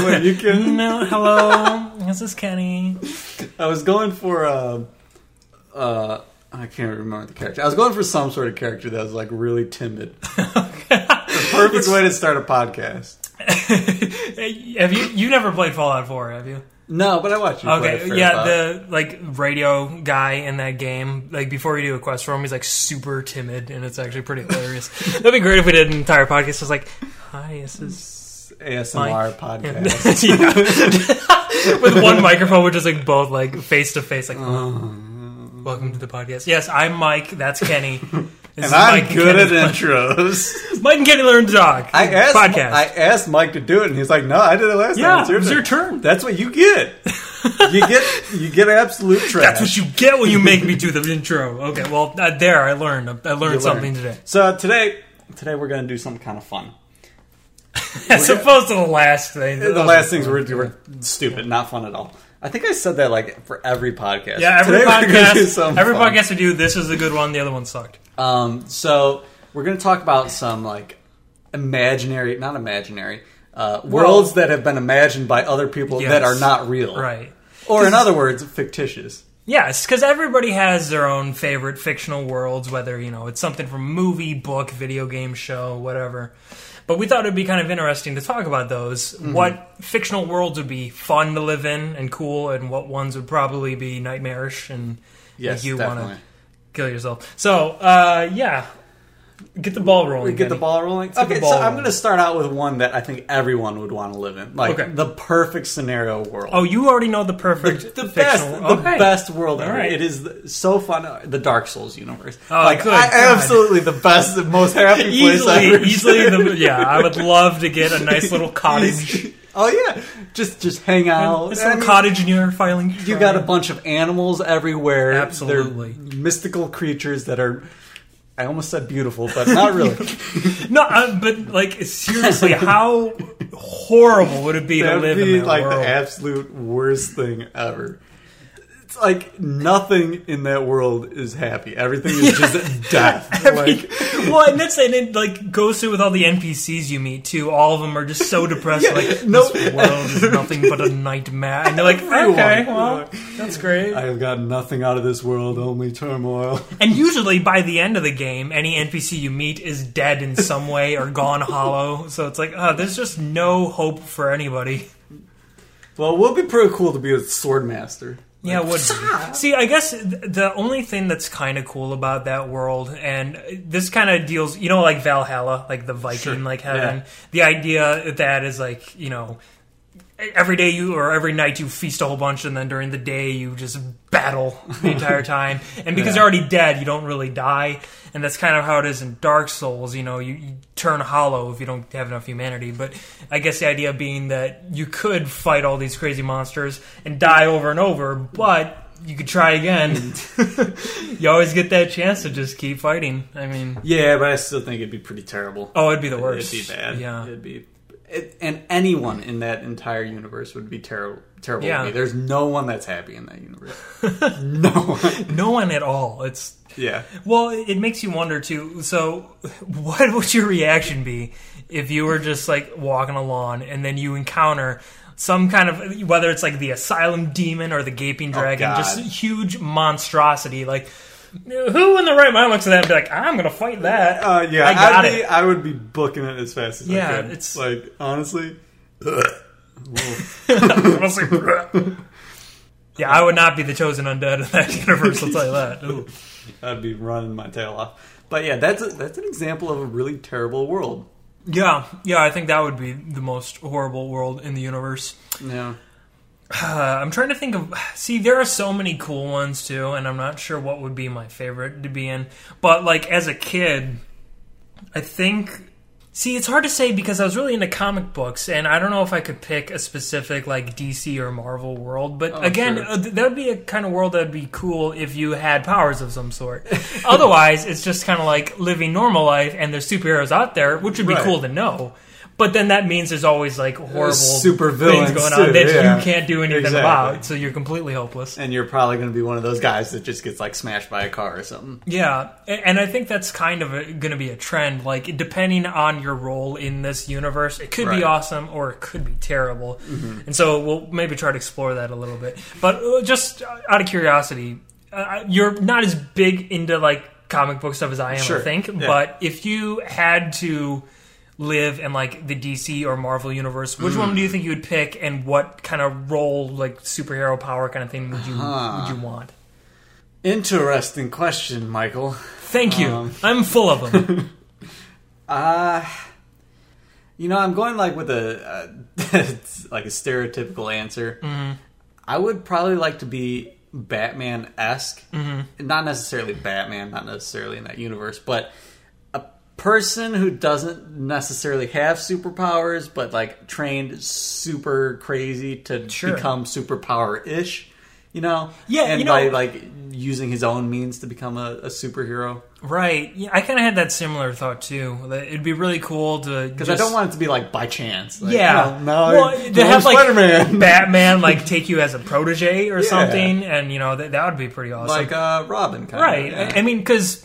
rolling with it. It's Whoa. too late. You can. No, hello, this is Kenny. I was going for uh, uh, I can't remember the character. I was going for some sort of character that was like really timid. the perfect way to start a podcast. have you you never played Fallout 4, have you? No, but I watched you Okay, yeah, about- the like radio guy in that game, like before you do a quest for him, he's like super timid, and it's actually pretty hilarious. That'd be great if we did an entire podcast. It's like, hi, this is ASMR podcast. With one microphone, we're just like both like face to face, like, Uh-huh. welcome to the podcast. Yes, I'm Mike. That's Kenny. This is And I'm Mike good at Kenny. intros. Mike and Kenny learn to talk. I asked podcast. I asked Mike to do it, and he's like, "No, I did it last Yeah, time. It's your it your turn. That's what you get. you get you get absolute trash. That's what you get when you make me do the intro. Okay, well, uh, there I learned. I learned You something learn. today. So today, today we're gonna do something kind of fun. As opposed to the last thing. The last things were, were stupid, not fun at all. I think I said that like for every podcast. Yeah, every Today we're gonna do podcast, every fun. podcast we do, this is a good one. The other one sucked. Um, so we're gonna talk about some like imaginary, not imaginary, uh, worlds that have been imagined by other people Yes. that are not real, Right. Or in other words, fictitious. Yes, because everybody has their own favorite fictional worlds, whether you know it's something from movie, book, video game, show, whatever. But we thought it'd be kind of interesting to talk about those. Mm-hmm. What fictional worlds would be fun to live in and cool, and what ones would probably be nightmarish and Yes, make you want to kill yourself. So, uh, yeah, get the ball rolling. Get the ball rolling. get Okay, ball so I'm going to start out with one that I think everyone would want to live in, like Okay. the perfect scenario world. Oh, you already know the perfect the best, fictional. the okay. best world ever. All right. It is so fun. Uh, the Dark Souls universe. Oh, like good I, God. absolutely the best, the most happy place Easily, ever. easily, the, yeah. I would love to get a nice little cottage. oh yeah, just just hang out. This I little mean, cottage in Firelink. You got a bunch of animals everywhere. Absolutely. They're mystical creatures that are. I almost said beautiful, but not really. no, uh, but like seriously, how horrible would it be to That would live be in that like world? the absolute worst thing ever. It's like nothing in that world is happy. Everything is just death. like well, and that's and it like goes through with all the NPCs you meet too. All of them are just so depressed. Yeah, like no- this world is nothing but a nightmare, and they're like, Everyone. okay, well, that's great. I have got nothing out of this world, only turmoil. And usually by the end of the game, any NPC you meet is dead in some way or gone hollow. So it's like, oh, there's just no hope for anybody. Well, it would be pretty cool to be a swordmaster. Yeah, would. See, I guess the only thing that's kind of cool about that world, and this kind of deals, you know, like Valhalla, like the Viking, Sure. like heaven. Yeah. The idea that is like, you know, every day you or every night you feast a whole bunch, and then during the day you just battle the entire time. And because Yeah. you're already dead, you don't really die. And that's kind of how it is in Dark Souls. You know, you, you turn hollow if you don't have enough humanity. But I guess the idea being that you could fight all these crazy monsters and die over and over, but you could try again. you always get that chance to just keep fighting. I mean, Yeah, but I still think it'd be pretty terrible. oh, it'd be the worst. It'd be bad. Yeah. it'd be. It, and anyone in that entire universe would be terrible. Terrible. Yeah. To me. There's no one that's happy in that universe. no one. No one at all. It's Yeah. Well, it makes you wonder too. So, what would your reaction be if you were just like walking along and then you encounter some kind of whether it's like the asylum demon or the gaping oh, dragon, God. just huge monstrosity? Like, who in the right mind looks at that and be like, "I'm gonna fight that"? Uh, yeah, I got I'd be, it. I would be booking it as fast as Yeah, I could. it's- like honestly. Honestly, yeah, I would not be the chosen undead in that universe. I'll tell you that. Ooh. I'd be running my tail off. But yeah, that's a, that's an example of a really terrible world. Yeah, yeah, I think that would be the most horrible world in the universe. Yeah. Uh, I'm trying to think of. See, there are so many cool ones too, and I'm not sure what would be my favorite to be in. But like as a kid, I think. See, it's hard to say because I was really into comic books, and I don't know if I could pick a specific like DC or Marvel world. But Oh, again, sure. uh, that would be a kind of world that'd be cool if you had powers of some sort. Otherwise, it's just kind of like living normal life, and there's superheroes out there, which would be Right. cool to know. But then that means there's always like horrible super things going on too, that yeah. you can't do anything Exactly. about. So you're completely hopeless. And you're probably going to be one of those guys that just gets like smashed by a car or something. Yeah, and I think that's kind of going to be a trend. Like, depending on your role in this universe, it could Right. be awesome or it could be terrible. And so we'll maybe try to explore that a little bit. But uh, just out of curiosity, uh, you're not as big into like comic book stuff as I am, Sure. I think. Yeah. But if you had to live in like the DC or Marvel universe, which one do you think you would pick, and what kind of role, like superhero power kind of thing, would you would you want? Interesting question, Michael. Thank you. Um, I'm full of them. Uh you know, I'm going like with a uh, like a stereotypical answer. Mm-hmm. I would probably like to be Batman esque, Mm-hmm. not necessarily Batman, not necessarily in that universe, but person who doesn't necessarily have superpowers, but like trained super crazy to Sure. become superpower ish. You know, Yeah, and you know- by like using his own means to become a, a superhero. Right. Yeah, I kind of had that similar thought too. That it'd be really cool to Because I don't want it to be like by chance. Like, Yeah. oh, no, well, to have like Spider-Man. Batman like take you as a protege or something, and you know that that would be pretty awesome. like uh, Robin, kind right. Of, I, I mean, because.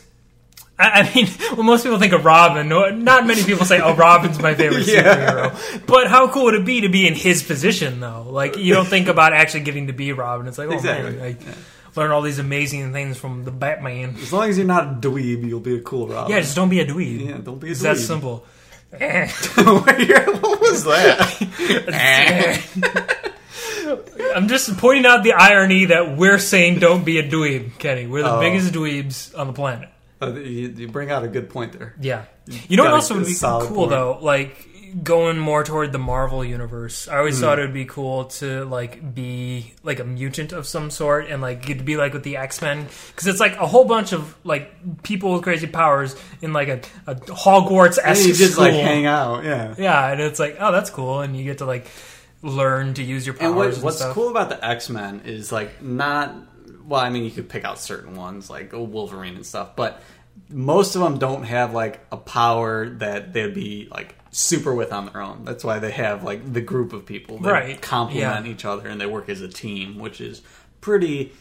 I I mean, when most people think of Robin, not many people say, "Oh, Robin's my favorite Yeah. superhero." But how cool would it be to be in his position, though? Like, you don't think about actually getting to be Robin. It's like, oh Exactly. man, I learn all these amazing things from the Batman. As long as you're not a dweeb, you'll be a cool Robin. Yeah, just don't be a dweeb. yeah, don't be a It's dweeb. that simple. what was that? I'm just pointing out the irony that we're saying don't be a dweeb, Kenny. We're the Oh. biggest dweebs on the planet. Uh, you, you bring out a good point there. Yeah. You know what got also would be cool point. though? Like going more toward the Marvel universe. I always thought it would be cool to like be like a mutant of some sort and like get to be like with the X Men because it's like a whole bunch of like people with crazy powers in like a, a Hogwarts And esque you just school. like hang out, yeah. Yeah, and it's like oh that's cool, and you get to like learn to use your powers. And what, and what's stuff. cool about the X Men is like not. Well, I mean, you could pick out certain ones like Wolverine and stuff, but most of them don't have like a power that they'd be like super with on their own. That's why they have like the group of people that Right, complement yeah. each other and they work as a team, which is pretty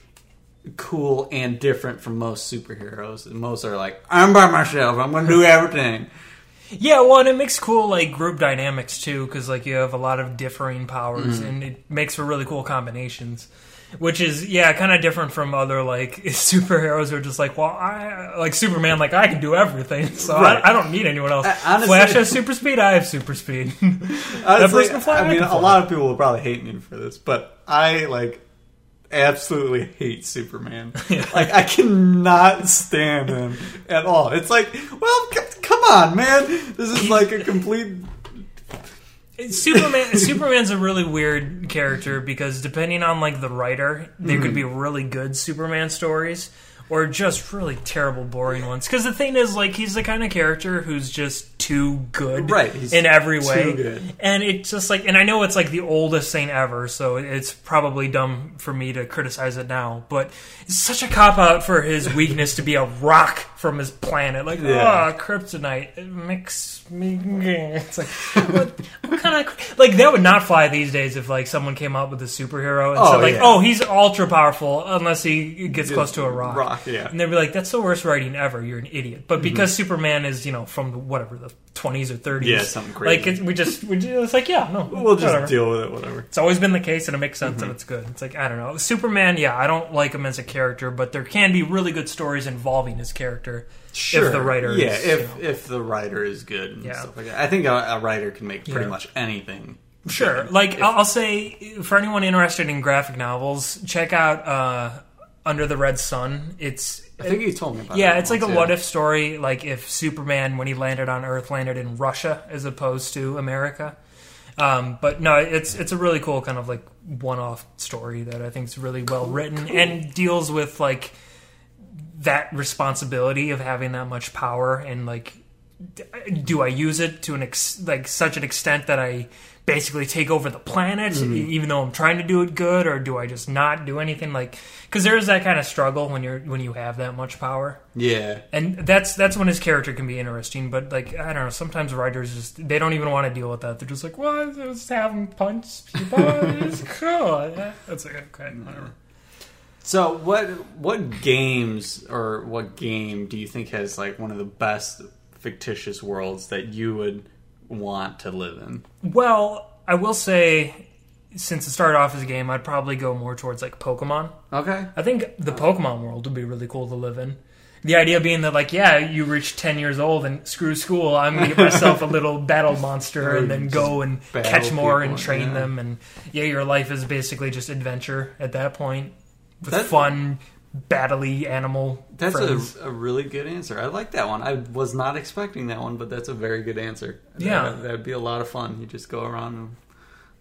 cool and different from most superheroes. And most are like, I'm by myself. I'm going to do everything. Yeah, well, and it makes cool like group dynamics too, because like you have a lot of differing powers, Mm-hmm. and it makes for really cool combinations. Which is yeah, kind of different from other like superheroes who are just like, well, I like Superman, like I can do everything, so Right. I, I don't need anyone else. Honestly- Flash has super speed, I have super speed. Honestly, fly, I I mean, a lot of people will probably hate me for this, but I like absolutely hate Superman. like, I cannot stand him at all. It's like, well, c- come on, man. This is like a complete. Superman Superman's a really weird character because depending on like the writer, there Mm-hmm. could be really good Superman stories or just really terrible boring ones. Because the thing is, like, he's the kind of character who's just too good, Right, in every way, and it's just like, and I know it's like the oldest thing ever, so it's probably dumb for me to criticize it now, but it's such a cop out for his weakness to be a rock from his planet, like, Yeah. oh, kryptonite, it makes me. It's like, what, what kind of like that would not fly these days if like someone came out with a superhero and Oh, said like, yeah. oh, he's ultra powerful unless he gets close to a rock. Rock, yeah. And they'd be like, that's the worst writing ever. You're an idiot. But because Superman is, you know, from whatever the 20s or 30s, Mm-hmm. Yeah, something crazy. Like we just, we just, it's like, yeah, no, We'll just whatever. deal with it, whatever. It's always been the case, and it makes sense, Mm-hmm. and it's good. It's like I don't know, Superman. Yeah, I don't like him as a character, but there can be really good stories involving his character if the writer. Yeah, is, if you know- if the writer is good and Yeah. stuff like that. I think a, a writer can make pretty Yeah. much anything. Sure. Like I'll, I'll say for anyone interested in graphic novels, check out uh, Under the Red Son. It's I think you told me about yeah, it's like a what if story. Like if Superman, when he landed on Earth, landed in Russia as opposed to America. Um, but no, it's it's a really cool kind of like one-off story that I think is really well written and deals with like that responsibility of having that much power and like do I use it to an ex- like such an extent that I basically take over the planet, Mm-hmm. even though I'm trying to do it good, or do I just not do anything? Like, because there is that kind of struggle when you're when you have that much power, Yeah. and that's that's when his character can be interesting. But like, I don't know, sometimes writers just they don't even want to deal with that. They're just like, well, just have him punch people. it's cool. That's like okay, whatever. So what what games or what game do you think has like one of the best fictitious worlds that you would want to live in? Well, I will say, since it started off as a game, I'd probably go more towards like Pokemon. Okay. I think the Pokemon world would be really cool to live in. The idea being that, like, yeah, you reach 10 years old and screw school, I'm to get myself a little battle monster and then go and catch more and train yeah. them. And yeah, your life is basically just adventure at that point That- fun, battly animal That's friends. a, a really good answer. I like that one. I was not expecting that one, but that's a very good answer. Yeah. That, that'd be a lot of fun. You just go around and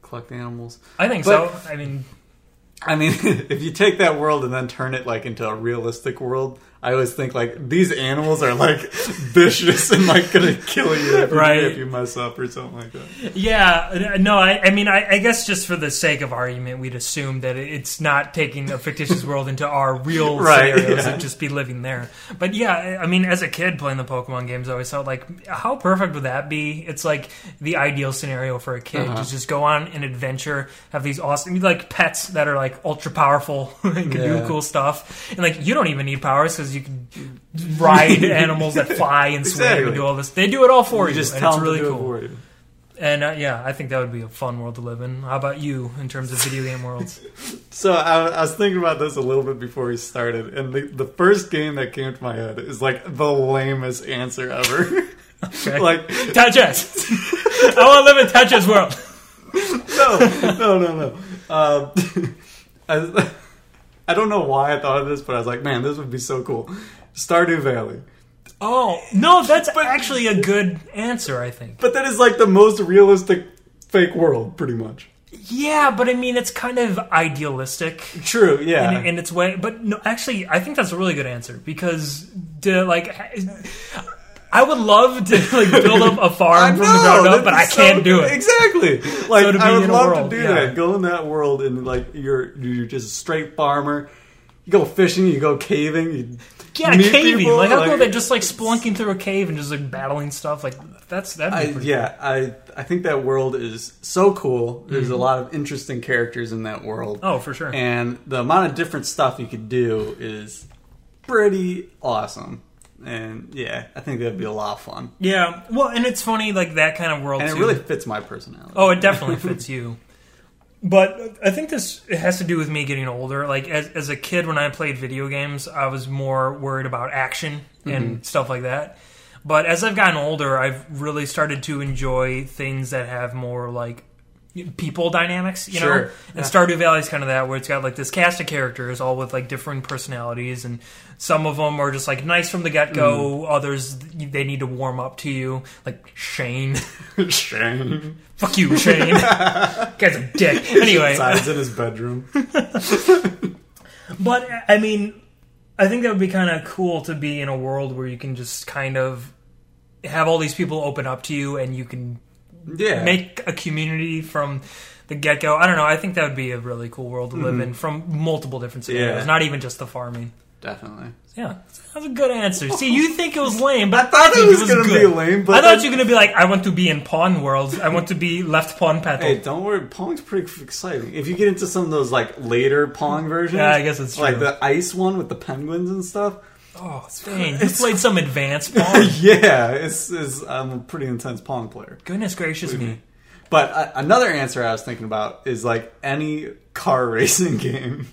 collect animals. I think but- so. I mean, I mean, if you take that world and then turn it like into a realistic world, I always think like these animals are like vicious and like gonna kill you if, Right. you if you mess up or something like that. Yeah, no, I, I mean, I, I guess just for the sake of argument, we'd assume that it's not taking a fictitious world into our real Right, scenarios yeah. and just be living there. But yeah, I mean, as a kid playing the Pokemon games, I always thought, like, how perfect would that be? It's like the ideal scenario for a kid Uh-huh. to just go on an adventure, have these awesome, like, pets that are, like, ultra powerful and can do cool stuff. And, like, you don't even need powers because you can ride animals that fly and swim Exactly. and do all this. They do it all for you, You just tell it's really cool. it for you. And uh, yeah, I think that would be a fun world to live in. How about you in terms of video game worlds? So I, I was thinking about this a little bit before we started, and the, the first game that came to my head is like the lamest answer ever. Okay. like Tetris. I want to live in Tetris world. no, no, no, no. Um, I, I don't know why I thought of this, but I was like, man, this would be so cool. Stardew Valley. Oh no, that's actually a good answer. I think. But that is like the most realistic fake world, pretty much. Yeah, but I mean, it's kind of idealistic True, yeah. in, in its way. But no, actually, I think that's a really good answer because to like. I would love to like build up a farm from the ground up, but I that'd can't do it. Exactly. Like to be I would love world, to do yeah. that. Go in that world and like you're you're just a straight farmer. You go fishing, you go caving, you Yeah, caving. people, like how cool they just like splunking through a cave and just like battling stuff. Like that's that'd be I, pretty yeah, I I think that world is so cool. There's a mm-hmm. lot of interesting characters in that world. Oh, for sure. And the amount of different stuff you could do is pretty awesome. And yeah, I think that'd be a lot of fun. Yeah, well, and it's funny like that kind of world And it too. really fits my personality. oh, it definitely fits you. But I think this it has to do with me getting older. Like as as a kid, when I played video games, I was more worried about action and mm-hmm. stuff like that. But as I've gotten older, I've really started to enjoy things that have more like people dynamics, you know. And Yeah. Stardew Valley is kind of that, where it's got like this cast of characters, all with like different personalities, and some of them are just like nice from the get go. Mm. Others they need to warm up to you, like Shane. Shane. Fuck you, Shane. Guy's a dick. Anyway, Sides in his bedroom. but I mean, I think that would be kind of cool to be in a world where you can just kind of have all these people open up to you, and you can Yeah. make a community from the get go. I don't know. I think that would be a really cool world to live in mm-hmm. from multiple different scenarios, Yeah. not even just the farming. Definitely. Yeah, that's a good answer. See, you think it was lame, but I, thought it think was gonna good. be lame, but I thought you were gonna be like, I want to be in Pong worlds. I want to be left Pong petal. Hey, don't worry. Pong's pretty exciting. If you get into some of those like later Pong versions, Yeah, I guess it's like the ice one with the penguins and stuff. Oh, dang! You played some advanced Pong. yeah, it's, it's I'm a pretty intense Pong player. Goodness gracious me! But uh, another answer I was thinking about is like any car racing game.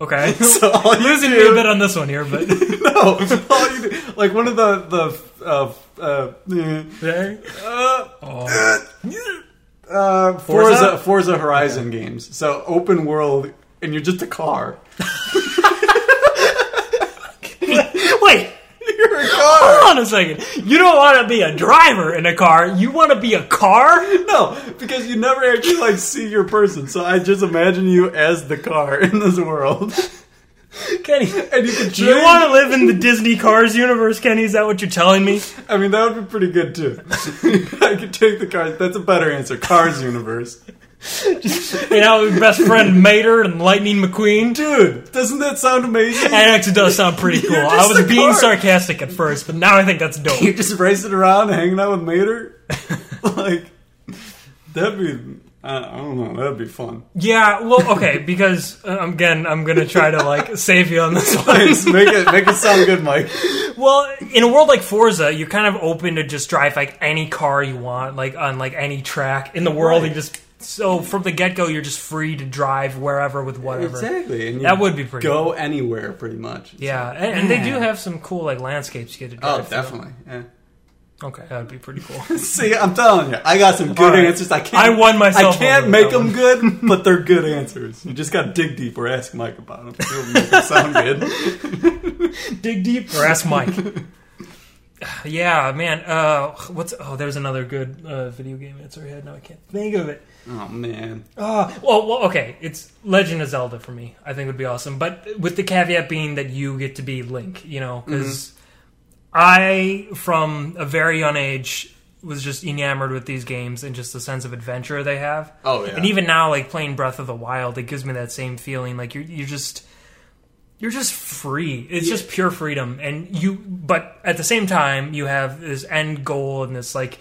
Okay, So all you losing do- me a bit on this one here, but no, all you do, like one of the the uh, uh, eh, uh, Oh. uh, Forza? Forza Forza Horizon games. So open world, and you're just a car. Wait, You're a car. hold on a second. You don't want to be a driver in a car. You want to be a car? No, because you never actually like see your person. So I just imagine you as the car in this world. Kenny, And you can do you want to live in the Disney Cars universe, Kenny? Is that what you're telling me? I mean, that would be pretty good too. I could take the cars. That's a better answer. Cars universe. You know, best friend Mater and Lightning McQueen. Dude, doesn't that sound amazing? That actually does sound pretty cool. I was being sarcastic at first, but now I think that's dope. You're just racing around, hanging out with Mater. like that'd be. I don't know. That'd be fun. Yeah, well, okay, because uh, again, I'm gonna try to like save you on this one. Thanks. make it make it sound good, Mike. Well, in a world like Forza, you're kind of open to just drive like any car you want, like on like any track in the world. Right. You just so from the get go, you're just free to drive wherever with whatever. Exactly. And That would be pretty Go anywhere, pretty much. It's Yeah, like, and, and they do have some cool like landscapes you get to Oh, drive. through. definitely. Yeah. Okay, that would be pretty cool. See, I'm telling you, I got some good right. answers. I can't. I won myself I can't make them good, but they're good answers. You just got to dig deep or ask Mike about them. It'll make them sound good. Dig deep or ask Mike. yeah, man. Uh, what's oh? There's another good uh, video game answer I had. Now I can't think of it. Oh man. Uh, well, well, okay. It's Legend of Zelda for me. I think would be awesome, but with the caveat being that you get to be Link. You know, because I, from a very young age, was just enamored with these games and just the sense of adventure they have. Oh yeah. And even now, like playing Breath of the Wild, it gives me that same feeling. Like you're you're just you're just free. It's just pure freedom, and you. But at the same time, you have this end goal and this like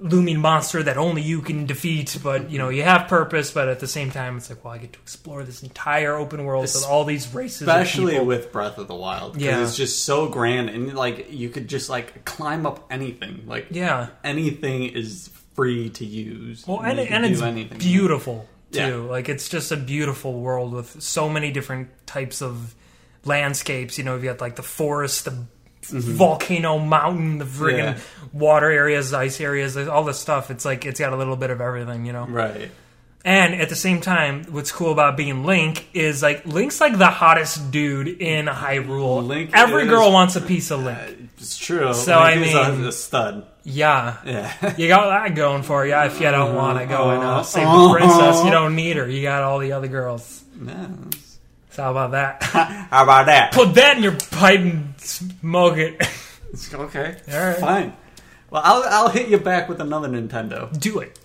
looming monster that only you can defeat. But you know you have purpose. But at the same time, it's like, well, I get to explore this entire open world with all these races, especially with Breath of the Wild, because Yeah. it's just so grand, and like you could just like climb up anything. Like yeah. anything is free to use. Well, and, can and it's anything. beautiful too. Yeah. Like it's just a beautiful world with so many different types of landscapes. You know, you've got like the forest, the volcano, mountain, the friggin' Yeah. water areas, ice areas, all this stuff. It's like it's got a little bit of everything. You know, Right. and at the same time, what's cool about being Link is like Link's like the hottest dude in Hyrule. Link Every is- girl wants a piece of Link. It's true. So, Link I mean- a, a stud. Yeah. Yeah. You got that going for you if you don't want to go and uh, save the princess. You don't need her. You got all the other girls. yeah. So how about that? How about that? Put that in your pipe and smoke it. Okay. All right. Fine. Well, I'll I'll hit you back with another Nintendo. Do it.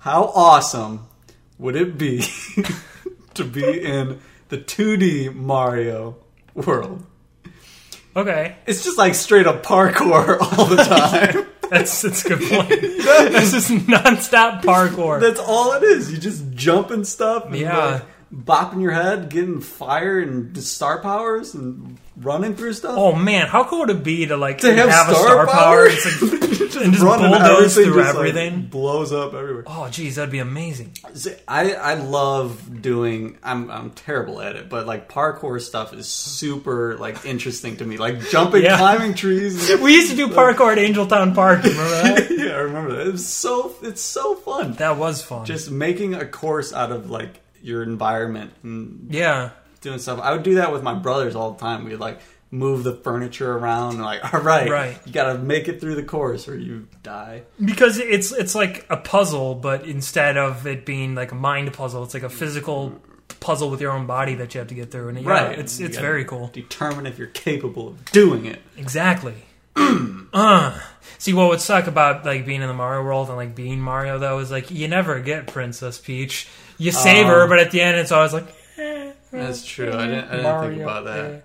How awesome would it be to be in the 2D Mario world? Okay, It's just like straight up parkour all the time. that's that's a good point. this is nonstop parkour. That's all it is. You just jump and stuff. And Yeah. like, bopping your head, getting fire and star powers, and running through stuff. Oh man, how cool would it be to like To have a star star power, power? It's like, and just Running, bulldoze everything through just, like, everything? blows up everywhere. oh geez, that'd be amazing. I I love doing. I'm I'm terrible at it, but like parkour stuff is super like interesting to me. Like jumping, Yeah. climbing trees. and- We used to do parkour at Angeltown Park. Remember that? yeah, I remember that. It was so it's so fun. That was fun. Just making a course out of like your environment and yeah. doing stuff. I would do that with my brothers all the time. We'd like move the furniture around and like, all right, Right. you got to make it through the course or you die. because it's it's like a puzzle, but instead of it being like a mind puzzle, it's like a physical puzzle with your own body that you have to get through. And yeah, Right. it's You very cool. Determine if you're capable of doing it. Exactly. uh. See, what would suck about like being in the Mario world and like being Mario though is like you never get Princess Peach. You save her, Um, but at the end it's always like. eh, That's true. I didn't, I didn't think about that. eh.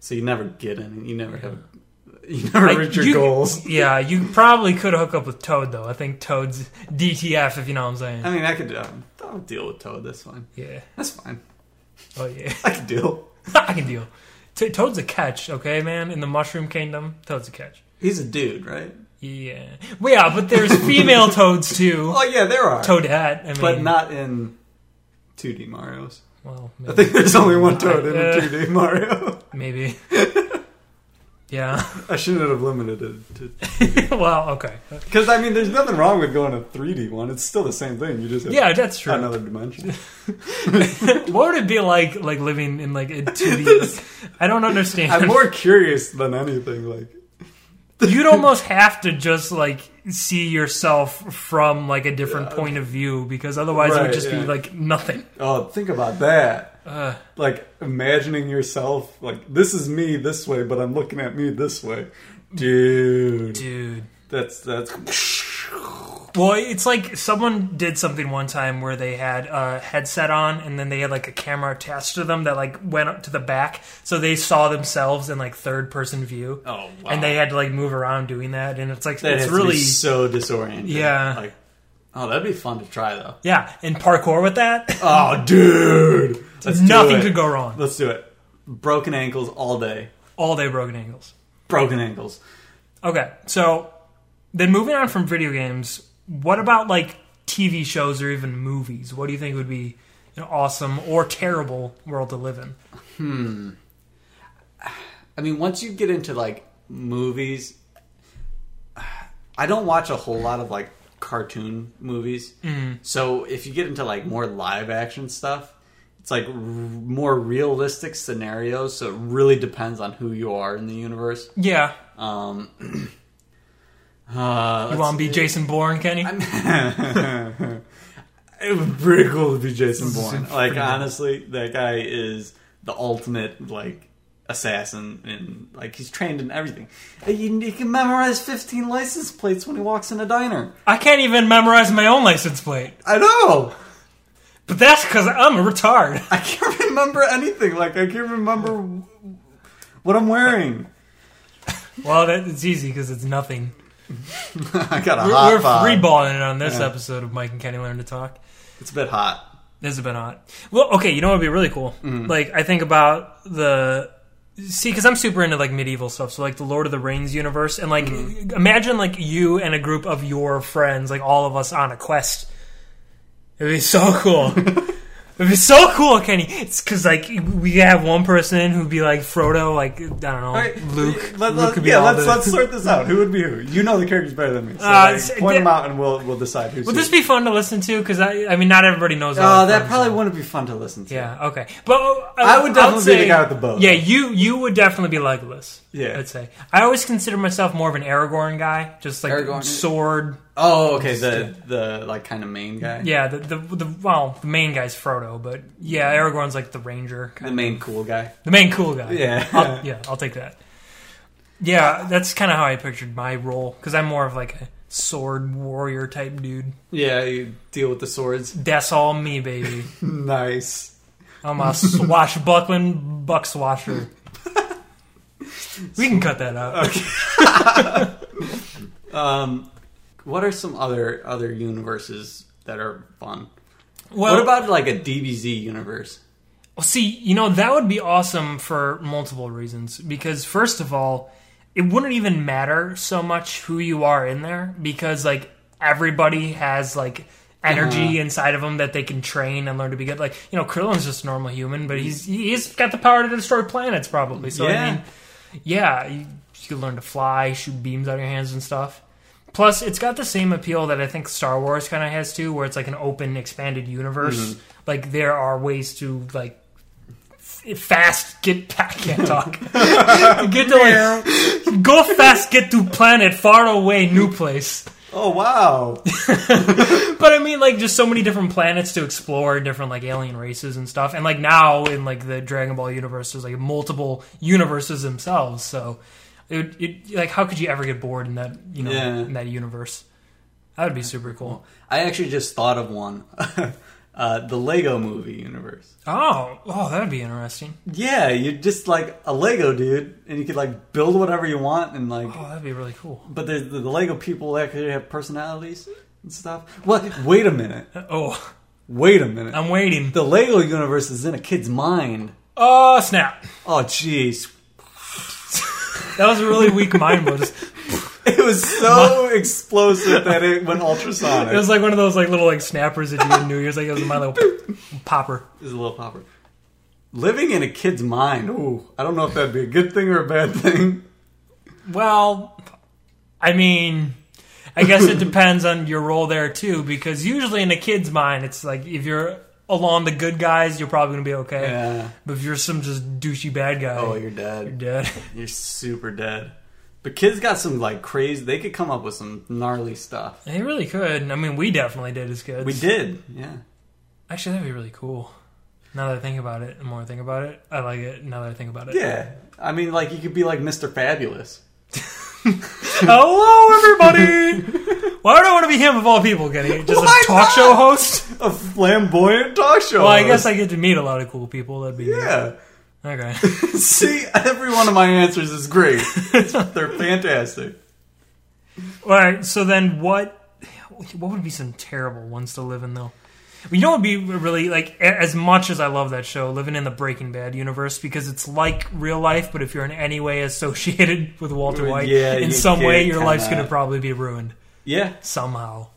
So you never get any. You never have. You never reach your you- goals. Yeah, you probably could hook up with Toad though. I think Toad's DTF, if you know what I'm saying. I mean, I could. Um, I'll deal with Toad. That's fine. Yeah. That's fine. Oh yeah. I can deal. I can deal. T- Toad's a catch, okay, man. In the Mushroom Kingdom, Toad's a catch. He's a dude, right? Yeah. Well, yeah, but there's female Toads too. Oh yeah, there are. Toadette. I mean, but not in 2D Mario's. Well, I think there's only one Toad in Uh, a 2D Mario. maybe. yeah. I shouldn't have limited it to well, okay. because I mean, there's nothing wrong with going a 3D one. It's still the same thing. You just have Yeah, that's true. another dimension. what would it be like, like living in like a 2D? I don't understand. I'm more curious than anything. Like, You'd almost have to just like see yourself from like a different point of view because otherwise it would Right, just be like nothing. oh, think about that. Uh, Like imagining yourself like this is me this way, but I'm looking at me this way, dude. dude. That's that's Well, it's like someone did something one time where they had a headset on and then they had like a camera attached to them that like went up to the back, so they saw themselves in like third person view. oh wow. And they had to like move around doing that, and it's like that it's has to be really so disorienting. Yeah. Like oh, that'd be fun to try though. yeah. And parkour with that, Oh, dude. Let's do nothing it. could go wrong. Let's do it. Broken ankles all day. All day broken ankles. Broken ankles. Okay, so then moving on from video games, what about like TV shows or even movies? What do you think would be an awesome or terrible world to live in? Hmm. I mean, once you get into like movies, I don't watch a whole lot of like cartoon movies. Mm-hmm. So if you get into like more live action stuff, it's like r- more realistic scenarios. So it really depends on who you are in the universe. Yeah, Um, uh, you want to be Jason Bourne, Kenny? it would be pretty cool to be Jason Bourne. Like honestly, that guy is the ultimate like assassin, and like he's trained in everything. He, he can memorize fifteen license plates when he walks in a diner. I can't even memorize my own license plate, I know. but that's because I'm a retard. I can't remember anything. Like I can't remember what I'm wearing. Well, that, it's easy because it's nothing. I got a We're, hot we're freeballing it on this Yeah. episode of Mike and Kenny Learn to Talk. It's a bit hot. This has been hot. Well, okay, you know what would be really cool? Mm-hmm. Like, I think about the. See, because I'm super into like medieval stuff, so like the Lord of the Rings universe, and like Mm-hmm. imagine like you and a group of your friends, like all of us on a quest. It'd be so cool. It'd be so cool, Kenny. It's because like we have one person who'd be like Frodo, like I don't know, All right, Luke. Let, Luke could be yeah, let's the- let's sort this out. Who would be who? You know the characters better than me. So Uh, like, it's- point them out, and we'll we'll decide who's Would who. this be fun to listen to? Because I, I mean, not everybody knows. all Oh, our that friends. probably wouldn't be fun to listen to. Yeah, okay. But uh, I would definitely I'd be the guy with the bow, Yeah, you you would definitely be Legolas. Yeah. I'd say. I always consider myself more of an Aragorn guy, just like Aragorn. sword. Oh, okay. The the like kind of main guy. Yeah, the, the the well, the main guy's Frodo, but yeah, Aragorn's like the ranger, The main cool guy. the main cool guy. Yeah. I'll, yeah, I'll take that. Yeah, that's kind of how I pictured my role because I'm more of like a sword warrior type dude. Yeah, you deal with the swords. That's all me, baby. nice. I'm a swashbuckling buck swasher. We can cut that out. Um, what are some other other universes that are fun? Well, what about like a DBZ universe? Well, see, you know, that would be awesome for multiple reasons. Because, first of all, it wouldn't even matter so much who you are in there because, like, everybody has, like, energy Uh-huh. inside of them that they can train and learn to be good. Like, you know, Krillin's just a normal human, but he's he's got the power to destroy planets, probably. So, Yeah. I mean, yeah, you, you learn to fly, shoot beams out of your hands and stuff. Plus, it's got the same appeal that I think Star Wars kind of has too, where it's like an open, expanded universe. Mm-hmm. Like there are ways to like f- fast get. I can't talk. get to like go fast, get to planet far away, new place. Oh wow! But I mean, like just so many different planets to explore, different like alien races and stuff. And like now in like the Dragon Ball universe, there's like multiple universes themselves. So it, it like how could you ever get bored in that you know Yeah. in that universe? That would be super cool. I actually just thought of one. uh, the Lego Movie universe. Oh, oh, that would be interesting. Yeah, you're just like a Lego dude, and you could like build whatever you want, and like. Oh, that'd be really cool. But the, the, the Lego people actually have personalities and stuff. What? Wait a minute. Oh, Wait a minute. I'm waiting. the Lego universe is in a kid's mind. Oh, snap! Oh, jeez. That was a really weak mind blow. Just- It was so explosive that it went ultrasonic. It was like one of those like little like snappers that you get in New Year's. Like it was my little popper. It was a little popper. Living in a kid's mind. Ooh, I don't know if that'd be a good thing or a bad thing. Well, I mean, I guess it depends on your role there too. Because usually in a kid's mind, it's like if you're along the good guys, you're probably gonna be okay. Yeah. But if you're some just douchey bad guy, Oh, you're dead. you're dead. dead. You're super dead. But kids got some like crazy. They could come up with some gnarly stuff. They really could. I mean, we definitely did as kids. We did. Yeah. Actually, that'd be really cool. Now that I think about it, the more I think about it, I like it. Now that I think about it, Yeah, I mean, like you could be like Mr. Fabulous. Hello, everybody. Why would I want to be him of all people? Getting just Why a talk not? show host. A flamboyant talk show. Well, I guess host. I get to meet a lot of cool people. That'd be neat. yeah. Okay. See, every one of my answers is great. They're fantastic. All right. So then, what? What would be some terrible ones to live in, though? You know, would be really like as much as I love that show, living in the Breaking Bad universe because it's like real life, but if you're in any way associated with Walter White Yeah, in some way, your life's going to probably be ruined Yeah, somehow.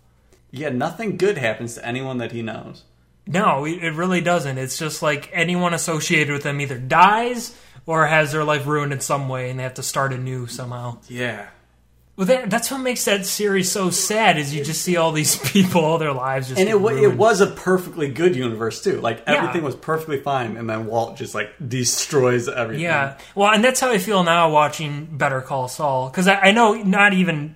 yeah. Nothing good happens to anyone that he knows. No, it it really doesn't. It's just like anyone associated with them either dies or has their life ruined in some way, and they have to start anew somehow. Yeah. Well, that, that's what makes that series so sad. Is you just see all these people, all their lives just And it, it was a perfectly good universe too. Like Yeah. everything was perfectly fine, and then Walt just like destroys everything. Yeah, well, and that's how I feel now watching Better Call Saul because I, I know not even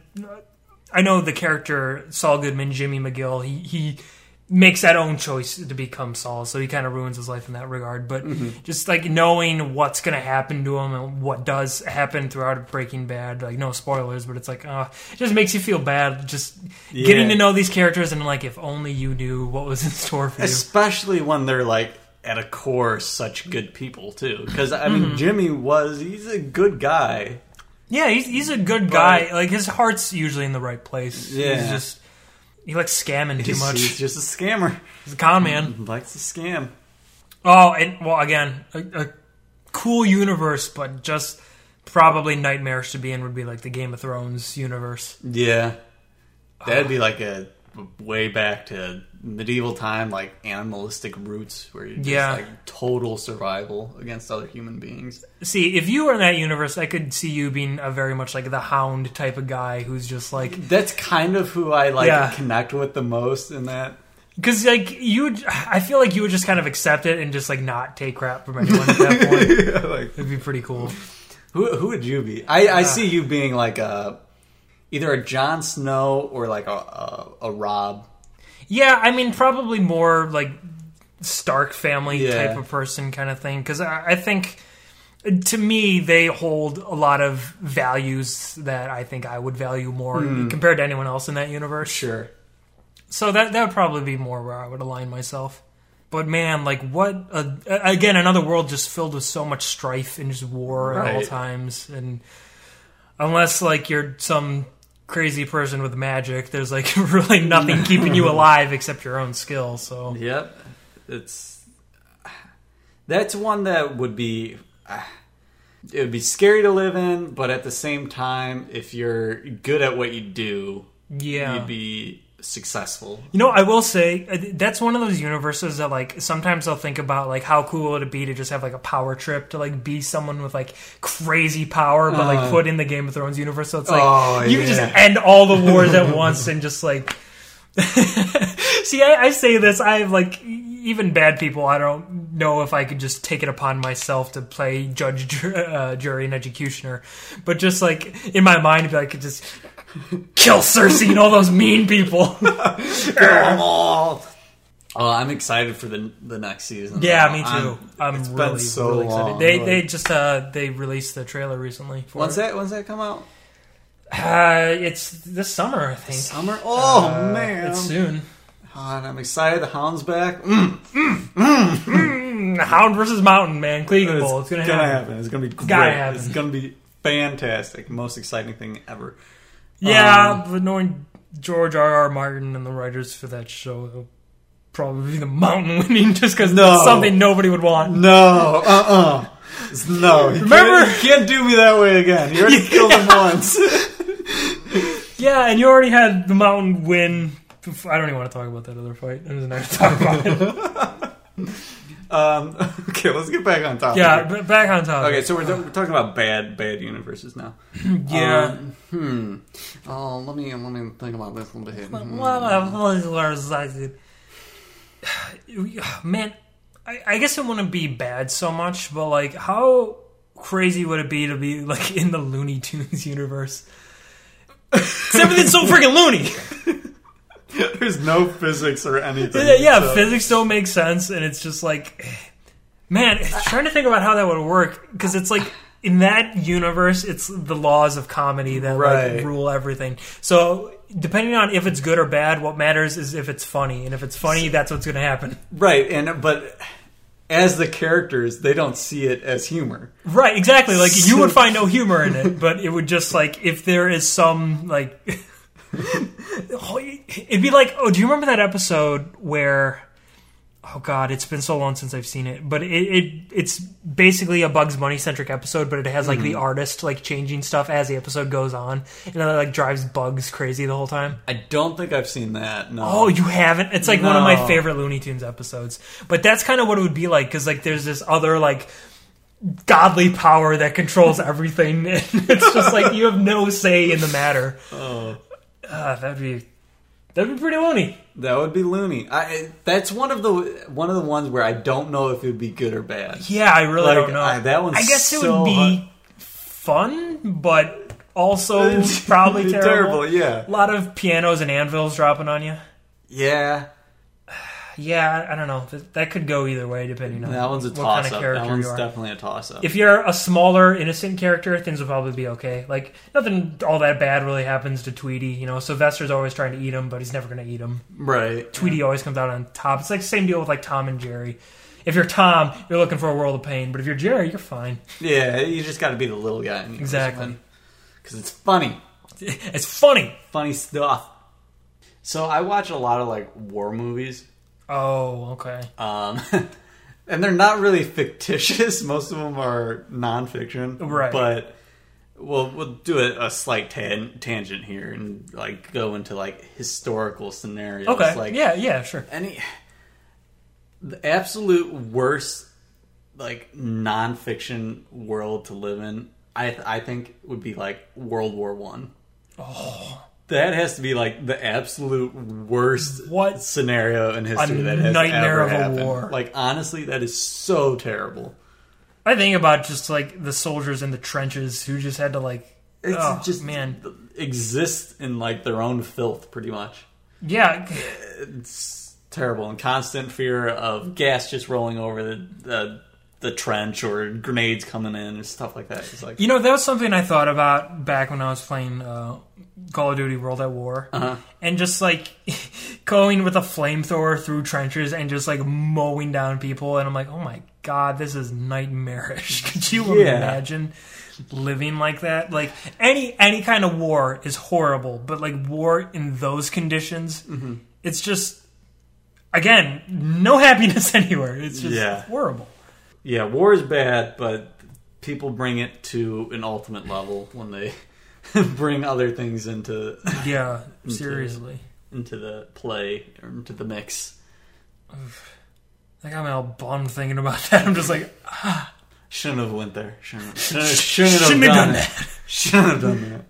I know the character Saul Goodman, Jimmy McGill. He he makes that own choice to become Saul, so he kind of ruins his life in that regard. But Mm-hmm. just like knowing what's going to happen to him and what does happen throughout Breaking Bad, like no spoilers, but it's like uh, it just makes you feel bad just getting to know these characters and like if only you knew what was in store for you. especially when they're like at a core such good people too. Because I mean, Mm-hmm. Jimmy was he's a good guy. Yeah, he's he's a good guy. Like his heart's usually in the right place. Yeah. he's just he likes scamming too He's, much. he's just a scammer. He's a con man. He likes to scam. Oh, and well, again, a, a cool universe, but just probably nightmares to be in would be like the Game of Thrones universe. Yeah, that'd be like a way back to medieval time, like animalistic roots, where you just Yeah. like total survival against other human beings. See, if you were in that universe, I could see you being a very much like the Hound type of guy who's just like That's kind of who I like Yeah. connect with the most in that. because like you, would, I feel like you would just kind of accept it and just like not take crap from anyone at that point. like, It'd be pretty cool. who who would you be? I, I uh, see you being like a either a Jon Snow or like a a, a Robb. Yeah, I mean, probably more like Stark family Yeah. type of person kind of thing. Because I, I think, to me, they hold a lot of values that I think I would value more hmm. compared to anyone else in that universe. Sure. So that that would probably be more where I would align myself. But man, like what? A, again, another world just filled with so much strife and just war at all times, and unless like you're some crazy person with magic, there's like really nothing keeping you alive except your own skill. So Yep. It's that's one that would be uh, it would be scary to live in, but at the same time, if you're good at what you do, yeah, you'd be successful. You know, I will say uh, that's one of those universes that like sometimes I'll think about like how cool it would it be to just have like a power trip to like be someone with like crazy power, but like Uh. put in the Game of Thrones universe. So it's like Oh, you can just end all the wars at once and just like. See, I, I say this. I have like even bad people. I don't know if I could just take it upon myself to play judge, uh, jury, and executioner, but just like in my mind, I could just kill Cersei and all those mean people. Oh, I'm excited for the the next season. Yeah, me too. I'm- I'm, it's been really, so really excited. long. They Like- they just uh they released the trailer recently. For When's it. that? When's that come out? Uh, it's this summer, I think. Summer. Oh Uh, man, it's soon. God, I'm excited. The Hound's back. Mm, Mm, Hound versus Mountain, man. Cleganebowl. It's gonna, happen. It's gonna be great. Gotta happen. It's gonna be fantastic. Most exciting thing ever. Yeah, Um, but knowing George R. R. Martin and the writers for that show, it'll probably be the Mountain winning just because No. it's something nobody would want. No, uh, uh no. You Remember- can't, you can't do me that way again. You already killed him once. Yeah, and you already had the Mountain win. I don't even want to talk about that other fight. I was not to talk about it. Um, okay, let's get back on topic. Yeah, but back on topic. Okay, so we're, we're talking about bad, bad universes now. yeah. Um, hmm. Oh, let me let me think about this a little bit. Hmm. Man, I, I guess it wouldn't be bad so much, but like, how crazy would it be to be like in the Looney Tunes universe? 'Cause everything's so freaking loony. There's no physics or anything. Yeah, yeah, so- physics don't make sense, and it's just like, man, trying to think about how that would work because it's like in that universe, it's the laws of comedy that Right. like rule everything. So depending on if it's good or bad, what matters is if it's funny, and if it's funny, that's what's going to happen. Right, and but as the characters, they don't see it as humor. Right, exactly. Like you would find no humor in it, but it would just like if there is some like it'd be like, oh, do you remember that episode where oh god, it's been so long since I've seen it, but it, it it's basically a Bugs Bunny centric episode, but it has like the mm-hmm. artist like changing stuff as the episode goes on, and it like drives Bugs crazy the whole time. I don't think I've seen that. No. Oh, you haven't? It's like one of my No. favorite Looney Tunes episodes. But that's kind of what it would be like because like there's this other like godly power that controls everything, and it's just like you have no say in the matter. Oh. Uh, that'd be that'd be pretty loony. That would be loony. I, that's one of the one of the ones where I don't know if it would be good or bad. Yeah, I really Like, don't know. I- that one's I guess it so would be fun, but also probably It'd terrible. Yeah, A lot of pianos and anvils dropping on you. yeah. Yeah, I, don't know. That, could go either way depending on That one's a what toss kind of up. character That one's you are. definitely a toss up. if you're a smaller, innocent character, things will probably be okay. Like nothing all that bad really happens to Tweety. You know, Sylvester's always trying to eat him, but he's never going to eat him. right. Tweety always comes out on top. It's like the same deal with like Tom and Jerry. If you're Tom, you're looking for a world of pain, but if you're Jerry, you're fine. Yeah, you just got to be the little guy. Exactly. Because it's funny. It's funny. Funny stuff. So I watch a lot of like war movies. Oh, okay. Um, and they're not really fictitious. Most of them are nonfiction. Right. But we'll we'll do a, a slight tan- tangent here and like go into like historical scenarios. Okay. Like yeah, yeah, sure. any the absolute worst like nonfiction world to live in. I I think would be like World War One. Oh. That has to be like the absolute worst What? scenario in history that has nightmare ever of a happened. war. Like honestly, that is so terrible. I think about just like the soldiers in the trenches who just had to like. It's oh, just man. exist in like their own filth, pretty much. Yeah, It's terrible and constant fear of gas just rolling over the the, the trench or grenades coming in and stuff like that. It's like You know, that was something I thought about back when I was playing uh, Call of Duty World at War. Uh-huh. And just like going with a flamethrower through trenches and just like mowing down people. And I'm like, oh my god, this is nightmarish. Could you Yeah. imagine living like that? Like any any kind of war is horrible, but like war in those conditions, Mm-hmm. it's just again no happiness anywhere. It's just Yeah. horrible. Yeah, war is bad, but people bring it to an ultimate level when they bring other things into Yeah, seriously. into the play or into the mix. I got me all bummed thinking about that. I'm just like, ah. Shouldn't have went there. Shouldn't have, shouldn't, shouldn't have Shouldn't have done, done that. Shouldn't have done that.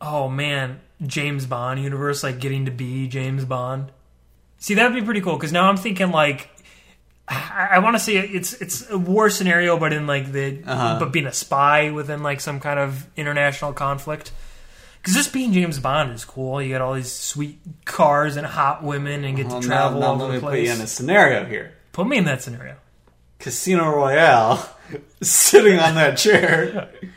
oh man, James Bond universe, like getting to be James Bond. See, that'd be pretty cool because now I'm thinking like, I, I want to say it's it's a war scenario, but in like the Uh-huh. but being a spy within like some kind of international conflict. Because just being James Bond is cool. You got all these sweet cars and hot women and get Well, to travel now all let over me the put you place. in a scenario here. Put me in that scenario. Casino Royale, sitting on that chair.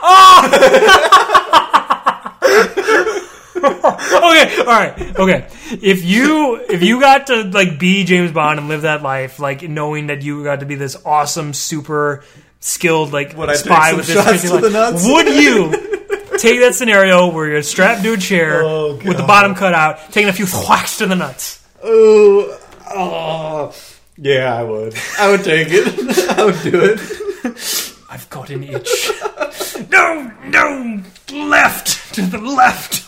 okay, all right, okay. If you if you got to like be James Bond and live that life, like knowing that you got to be this awesome, super skilled like Would spy with this crazy to life, the nuts? would you take that scenario where you're strapped to a chair Oh, with the bottom cut out, taking a few whacks to the nuts? Oh, oh, yeah, I would. I would take it. I would do it. I've got an itch. no, no, left to the left.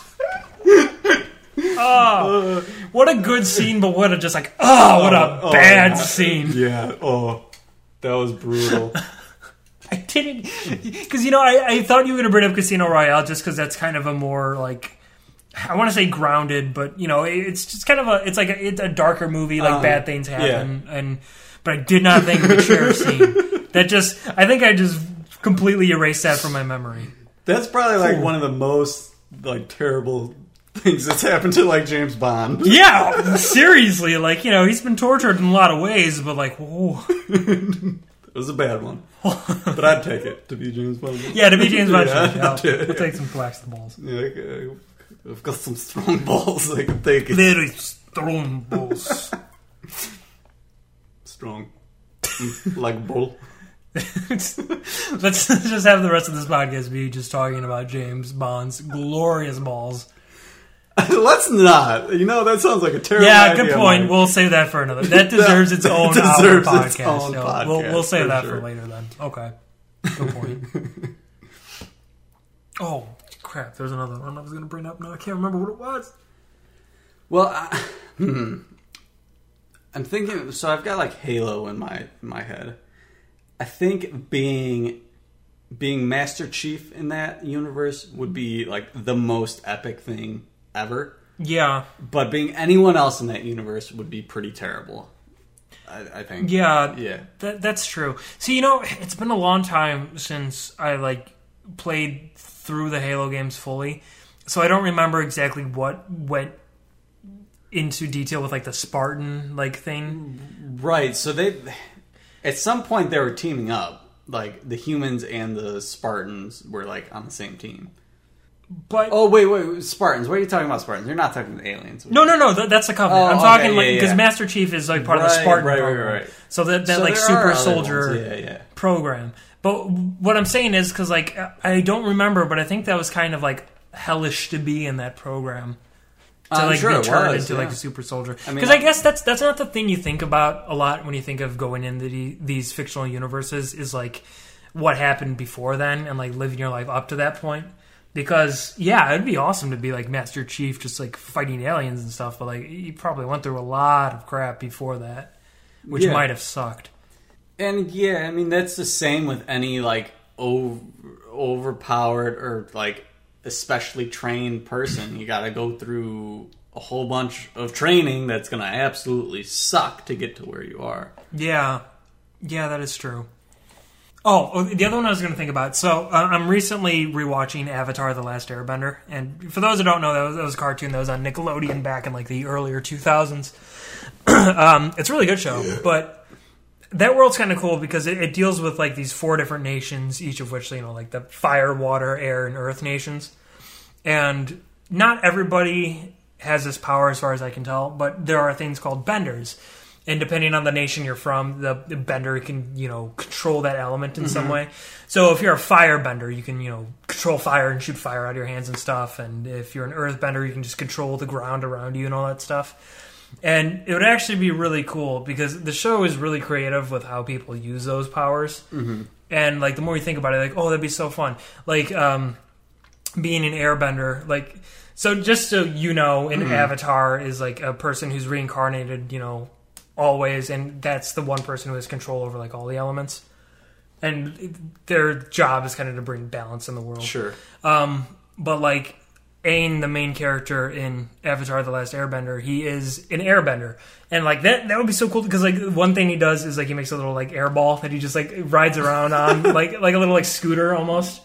Oh, what a good scene, but what a just like oh, what a Oh, bad yeah. scene. Yeah. Oh, that was brutal. I didn't because you know I, I thought you were gonna bring up Casino Royale just because that's kind of a more like I want to say grounded, but you know it's just kind of a it's like a, it's a darker movie like Uh, bad things happen and but I did not think of the chair scene that just I think I just completely erased that from my memory. That's probably like Cool. one of the most like terrible things that's happened to like James Bond. Yeah, seriously, like you know, he's been tortured in a lot of ways, but like, whoa. It was a bad one, but I'd take it to be James Bond. yeah, to be James Bond, Yeah, yeah, it. we'll take some flax balls. Yeah, like, uh, I've got some strong balls. I can take it. Very strong balls. Strong, like bull. Let's just have the rest of this podcast be just talking about James Bond's glorious balls. Let's not. You know that sounds like a terrible. Yeah, idea, good point. Mike. We'll save that for another. That deserves its own deserves hour its podcast. own No, podcast, we'll we'll save that sure. for later then. Okay, good point. oh crap! There's another one I was going to bring up. No, I can't remember what it was. Well, I, hmm. I'm thinking. So I've got like Halo in my in my head. I think being being Master Chief in that universe would be like the most epic thing ever. Yeah, But being anyone else in that universe would be pretty terrible. I, I think. yeah, Yeah. That, that's true. See, you know, it's been a long time since I like played through the Halo games fully, so I don't remember exactly what went into detail with like the Spartan like thing. Right. So they, at some point, they were teaming up. Like the humans and the Spartans were like on the same team. But Oh wait, wait, Spartans. What are you talking about, Spartans? You're not talking about aliens. no, no, no, that, that's the Covenant. Oh, I'm okay, talking like because yeah. Master Chief is like part of the Spartan right, right, program. right. So that that So like super soldier. Yeah, yeah. program. But what I'm saying is because like I don't remember, but I think that was kind of like hellish to be in that program. to I'm like sure be turned was, into like a super soldier. I mean, Because I, I- guess that's that's not the thing you think about a lot when you think of going into the, these fictional universes. Is like what happened before then and like living your life up to that point. Because yeah, it'd be awesome to be like Master Chief, just like fighting aliens and stuff. But like he probably went through a lot of crap before that, which Yeah. might have sucked. And yeah, I mean that's the same with any like over, overpowered or like especially trained person. You got to go through a whole bunch of training that's going to absolutely suck to get to where you are. Yeah, yeah, that is true. Oh, oh, the other one I was going to think about. So uh, I'm recently rewatching Avatar: The Last Airbender, and for those who don't know, that was, that was a cartoon that was on Nickelodeon back in like the earlier 2000s. um, it's a really good show, but that world's kind of cool because it, it deals with like these four different nations, each of which you know, like the fire, water, air, and earth nations, and not everybody has this power as far as I can tell, but there are things called benders. And depending on the nation you're from, the, the bender can, you know, control that element in some way. So if you're a fire bender, you can, you know, control fire and shoot fire out of your hands and stuff. And if you're an earth bender, you can just control the ground around you and all that stuff. And it would actually be really cool because the show is really creative with how people use those powers. Mm-hmm. And like the more you think about it, like, oh, that'd be so fun. Like, um, being an airbender like so just so you know an avatar is like a person who's reincarnated you know always and that's the one person who has control over like all the elements and their job is kind of to bring balance in the world Sure. um, but like Aang, the main character in Avatar: The Last Airbender, he is an airbender, and like that that would be so cool because like one thing he does is like he makes a little like airball that he just like rides around on like like a little like scooter almost,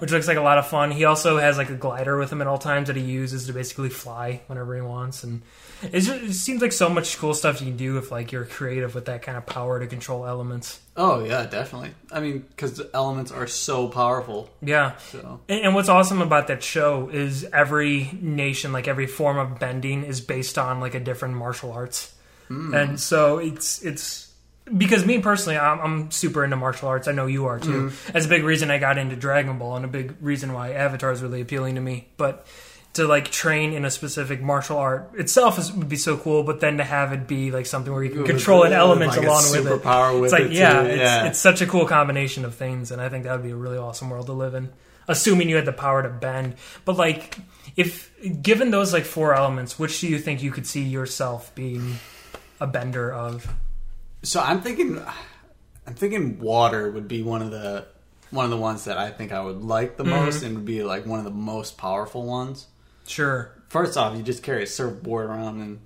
which looks like a lot of fun. He also has like a glider with him at all times that he uses to basically fly whenever he wants, and just, it seems like so much cool stuff you can do if like you're creative with that kind of power to control elements. Oh yeah, definitely. I mean, because the elements are so powerful. Yeah, So And, and what's awesome about that show is every nation, like every form of bending, is based on like a different martial arts, hmm. and so it's it's because me personally, I'm, I'm super into martial arts. I know you are too. Mm-hmm. That's a big reason I got into Dragon Ball, and a big reason why Avatar is really appealing to me. But to like train in a specific martial art itself is, would be so cool. But then to have it be like something where you can control an element like along with it. With it's like it, yeah, it's, Yeah. it's such a cool combination of things, and I think that would be a really awesome world to live in. Assuming you had the power to bend, but like, if given those like four elements, which do you think you could see yourself being a bender of? So I'm thinking, I'm thinking water would be one of the one of the ones that I think I would like the mm-hmm. most, and would be like one of the most powerful ones. Sure, First off, you just carry a surfboard around and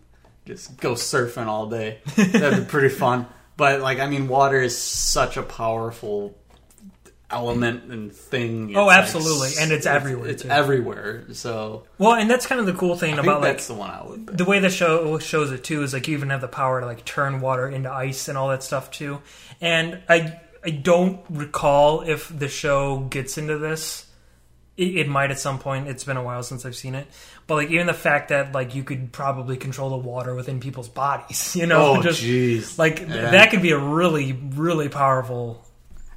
just go surfing all day. That'd be pretty fun. But like, I mean, water is such a powerful element and thing. Oh, It's like absolutely. s- And it's everywhere, It's too. everywhere. So Well, and that's kind of the cool thing I think about like that's the one I would. Pick. the way the show shows it too is like you even have the power to like turn water into ice and all that stuff too. And I I don't recall if the show gets into this. It, it might at some point. It's been a while since I've seen it. But like even the fact that like you could probably control the water within people's bodies, you know, Oh, just jeez. like th- Yeah. that could be a really really powerful.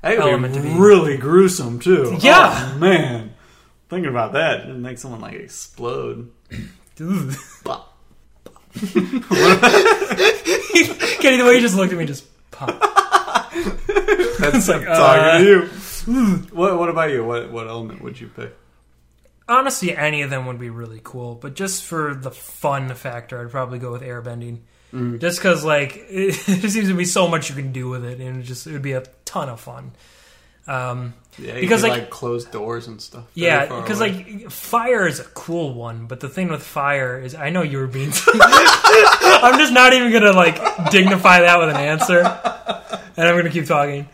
Element to be- really gruesome too. Yeah. Oh, man. Thinking about that, it makes someone like explode. Ugh. Bop. Kenny, the way you just looked at me, just pop. That's like, talking uh, to you. what What about you? What What element would you pick? Honestly, any of them would be really cool, but just for the fun factor, I'd probably go with airbending. Mm. Just because, like, it, there seems to be so much you can do with it, and it just it would be a ton of fun. Um, Yeah, Because, could, like- like, close doors and stuff. yeah, because like fire is a cool one, but the thing with fire is, I know you were being. I'm just not even gonna like dignify that with an answer, and I'm gonna keep talking.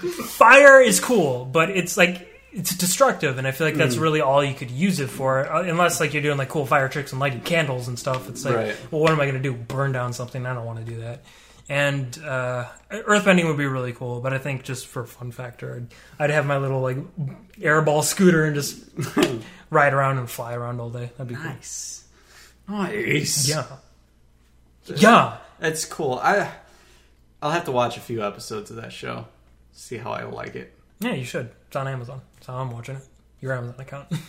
Fire is cool, but it's like it's destructive, and I feel like that's Mm. really all you could use it for, uh, unless like you're doing like cool fire tricks and lighting candles and stuff. It's like, Right. well, what am I gonna do? Burn down something? I don't want to do that. And uh, earthbending would be really cool, but I think just for fun factor, I'd, I'd have my little like airball scooter and just ride around and fly around all day. That'd be nice, nice. Yeah, yeah. It's cool. I I'll have to watch a few episodes of that show. See how I like it. Yeah, you should. It's on Amazon. So I'm watching it. Your Amazon account.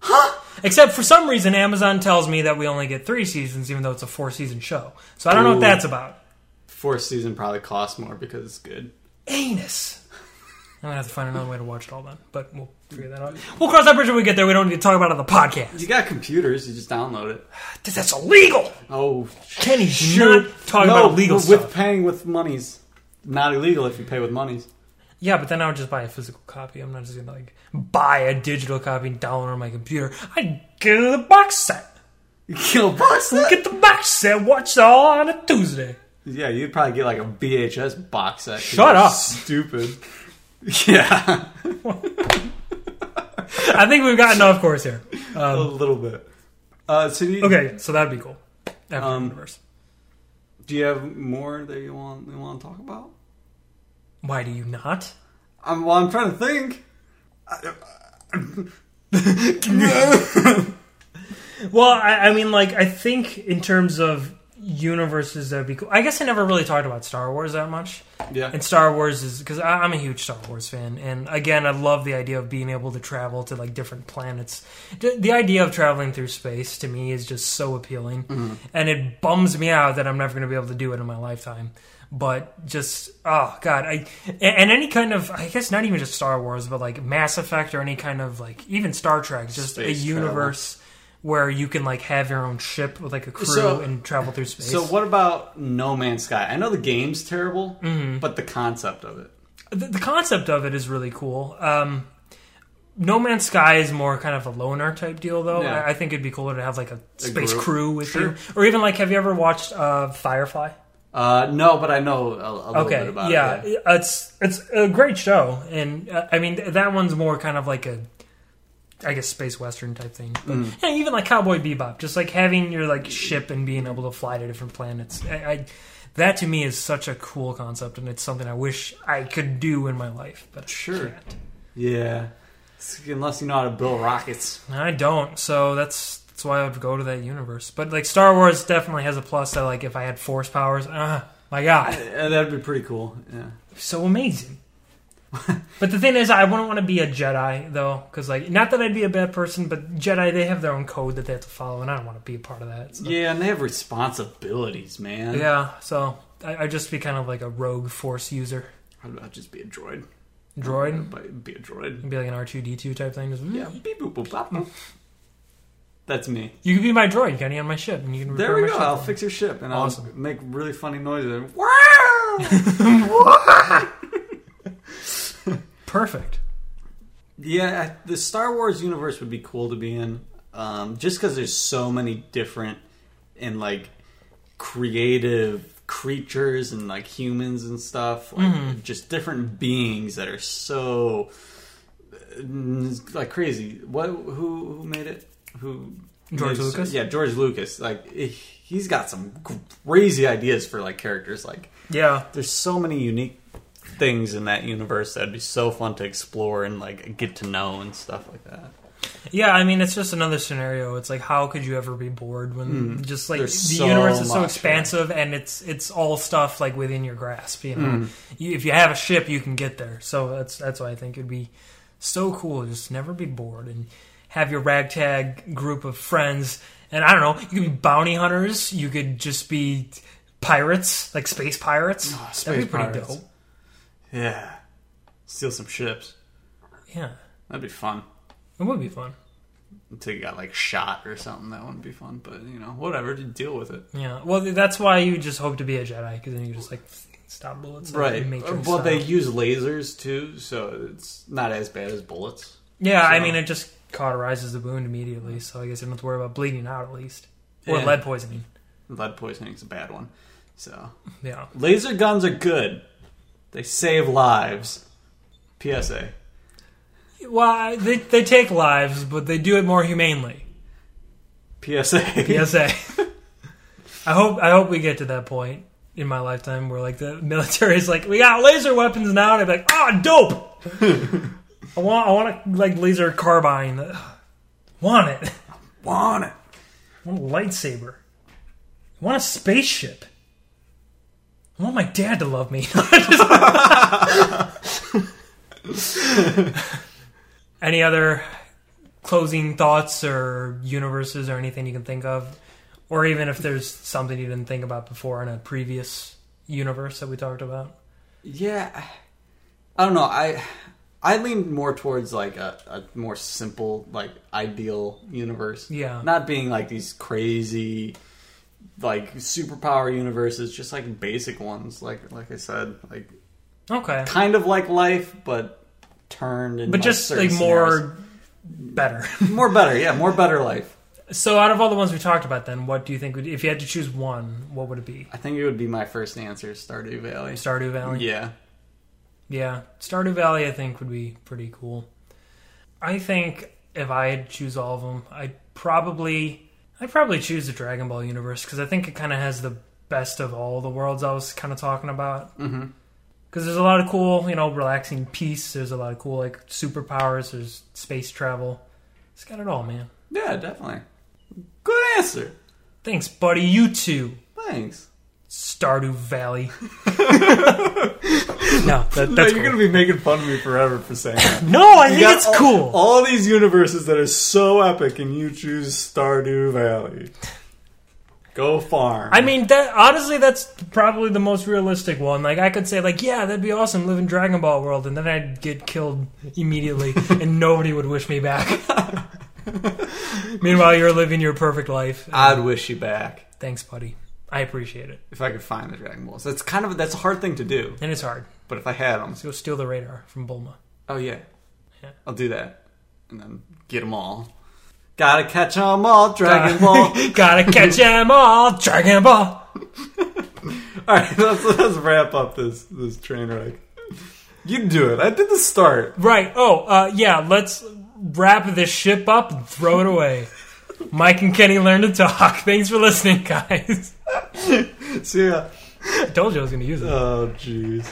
Huh? Except for some reason, Amazon tells me that we only get three seasons, even though it's a four season show. So I don't know what that's about. Fourth season probably costs more because it's good. Anus. I'm gonna have to find another way to watch it all then, but we'll figure that out. We'll cross that bridge when we get there. We don't need to talk about it on the podcast. You got computers, you just download it. That's illegal. Oh, Kenny, shoot! not talk no, about illegal with stuff. paying with monies. Not illegal if you pay with monies. Yeah, but then I would just buy a physical copy. I'm not just gonna like buy a digital copy and download it on my computer. I'd get the box set. You kill box set? Get the box set. Watch it all on a Tuesday. Yeah, you'd probably get like a VHS box set. Shut up. Stupid. Yeah, I think we've gotten off course here. a little bit. Uh, so you, Okay, so that'd be cool. After Um, universe. Do you have more that you want you want to talk about? Why do you not? I'm, well, I'm trying to think. Well, I, I mean, like, I think in terms of universes, that'd be cool. I guess I never really talked about Star Wars that much. Yeah. And Star Wars is because I'm a huge Star Wars fan, and again, I love the idea of being able to travel to like different planets. The, the idea of traveling through space to me is just so appealing, mm-hmm. and it bums me out that I'm never going to be able to do it in my lifetime. But just oh god, I and, any kind of I guess not even just Star Wars, but like Mass Effect or any kind of like even Star Trek, just Space a universe where you can like have your own ship with like a crew So- and travel through space. So what about No Man's Sky? I know the game's terrible, Mm-hmm. but the concept of it. the, the concept of it is really cool. Um, no Man's Sky is more kind of a loner type deal, though. Yeah. I, think it'd be cooler to have like a space group. crew with Sure. you, or even like, have you ever watched uh, Firefly? Uh, no, but I know a, a little Okay, bit about yeah, it. it's it's a great show, and uh, I mean that one's more kind of like a, I guess space western type thing. But Mm. yeah, even like Cowboy Bebop, just like having your like ship and being able to fly to different planets. I, I that to me is such a cool concept, and it's something I wish I could do in my life, but Sure. Yeah. Unless you know how to build rockets. I don't, so that's that's why I would go to that universe. But like Star Wars definitely has a plus that like if I had force powers, ah, my god, Uh, that'd be pretty cool. Yeah. so amazing. but the thing is, I wouldn't want to be a Jedi though, because like not that I'd be a bad person, but Jedi they have their own code that they have to follow, and I don't want to be a part of that. So. Yeah, and they have responsibilities, man. Yeah, so I, I'd just be kind of like a rogue force user, I'd, I'd just be a droid. droid, be a droid. It'd be like an R two D two type thing. Just, Yeah. Beep, boop, boop, boop. That's me. you can be my droid, Kenny, on my ship, and you can There repair we my go. ship I'll fix your ship and Awesome. I'll make really funny noises. Perfect. Yeah, I- the Star Wars universe would be cool to be in, um, just because there's so many different and like creative, creatures and like humans and stuff, like Mm-hmm. just different beings that are so uh, like crazy. What? Who? Who made it? Who? George made- Lucas? Yeah, George Lucas. Like he's got some crazy ideas for like characters. Like Yeah. there's so many unique things in that universe that'd be so fun to explore and like get to know and stuff like that. Yeah, I mean, it's just another scenario. It's like, how could you ever be bored when just like. There's the so universe is so expansive and it's it's all stuff like within your grasp. You know, Hmm. you, if you have a ship, you can get there. So that's that's why I think it'd be so cool. Just never be bored and have your ragtag group of friends. And I don't know, you could be bounty hunters. You could just be pirates, like space pirates. Ah, That'd be space pretty pirates. dope. Yeah, steal some ships. Yeah, That'd be fun. it would be fun. Until you got like shot or something, that wouldn't be fun. But you know, whatever, to deal with it. Yeah, well, that's why you just hope to be a Jedi because then you just like stop bullets. Right. Matrix uh, Well, they use lasers too, so it's not as bad as bullets. Yeah, I mean, it just cauterizes the wound immediately, so I guess you don't have to worry about bleeding out at least or Yeah. lead poisoning. Lead poisoning is a bad one. So Yeah, laser guns are good. They save lives. PSA. well, they they take lives, but they do it more humanely. PSA. PSA. I hope I hope we get to that point in my lifetime where like the military is like, we got laser weapons now, and I'm like, oh, dope. I want I want a like laser carbine. Want it. Want it. I want a lightsaber. I want a spaceship. I want my dad to love me. Any other closing thoughts or universes or anything you can think of? Or even if there's something you didn't think about before in a previous universe that we talked about? Yeah, I don't know. I I lean more towards like a, a more simple, like ideal universe. Yeah. not being like these crazy, like superpower universes. Just like basic ones. Like like I said, like Okay. kind of like life, but turned. In But like, just like more better. more better. Yeah, more better life. so out of all the ones we talked about then, what do you think would if you had to choose one, what would it be? I think it would be my first answer. Stardew Valley. Stardew Valley? Yeah. Yeah, Stardew Valley I think would be pretty cool. I think if I had choose all of them, I'd probably I'd probably choose the Dragon Ball universe because I think it kind of has the best of all the worlds I was kind of talking about. Mm-hmm. Because there's a lot of cool, you know, relaxing peace. There's a lot of cool like superpowers. There's space travel. It's got it all, man. Yeah, definitely. Good answer. Thanks, buddy. You too. Thanks. Stardew Valley. no, that, No, you're cool. gonna be making fun of me forever for saying that. No, I You think it's all- cool. All these universes that are so epic, and you choose Stardew Valley. Go farm. I mean, that honestly, that's probably the most realistic one. Like, I could say, like, yeah, that'd be awesome, live in Dragon Ball world, and then I'd get killed immediately, and nobody would wish me back. Meanwhile, you're living your perfect life. I'd wish you back Thanks, buddy. I appreciate it, if I could find the Dragon Balls. That's kind of that's a hard thing to do, and it's hard. but if I had them, Let's go steal the radar from Bulma. oh yeah, Yeah. I'll do that, and then get them all. Gotta catch 'em all, Dragon Ball. Gotta catch 'em all, Dragon Ball. All right, let's, let's wrap up this this train wreck. You do it. I did the start. Right. Oh, uh, yeah. Let's wrap this ship up and throw it away. Mike and Kenny learn to talk. Thanks for listening, guys. See ya. I told you I was going to use it. Oh, jeez.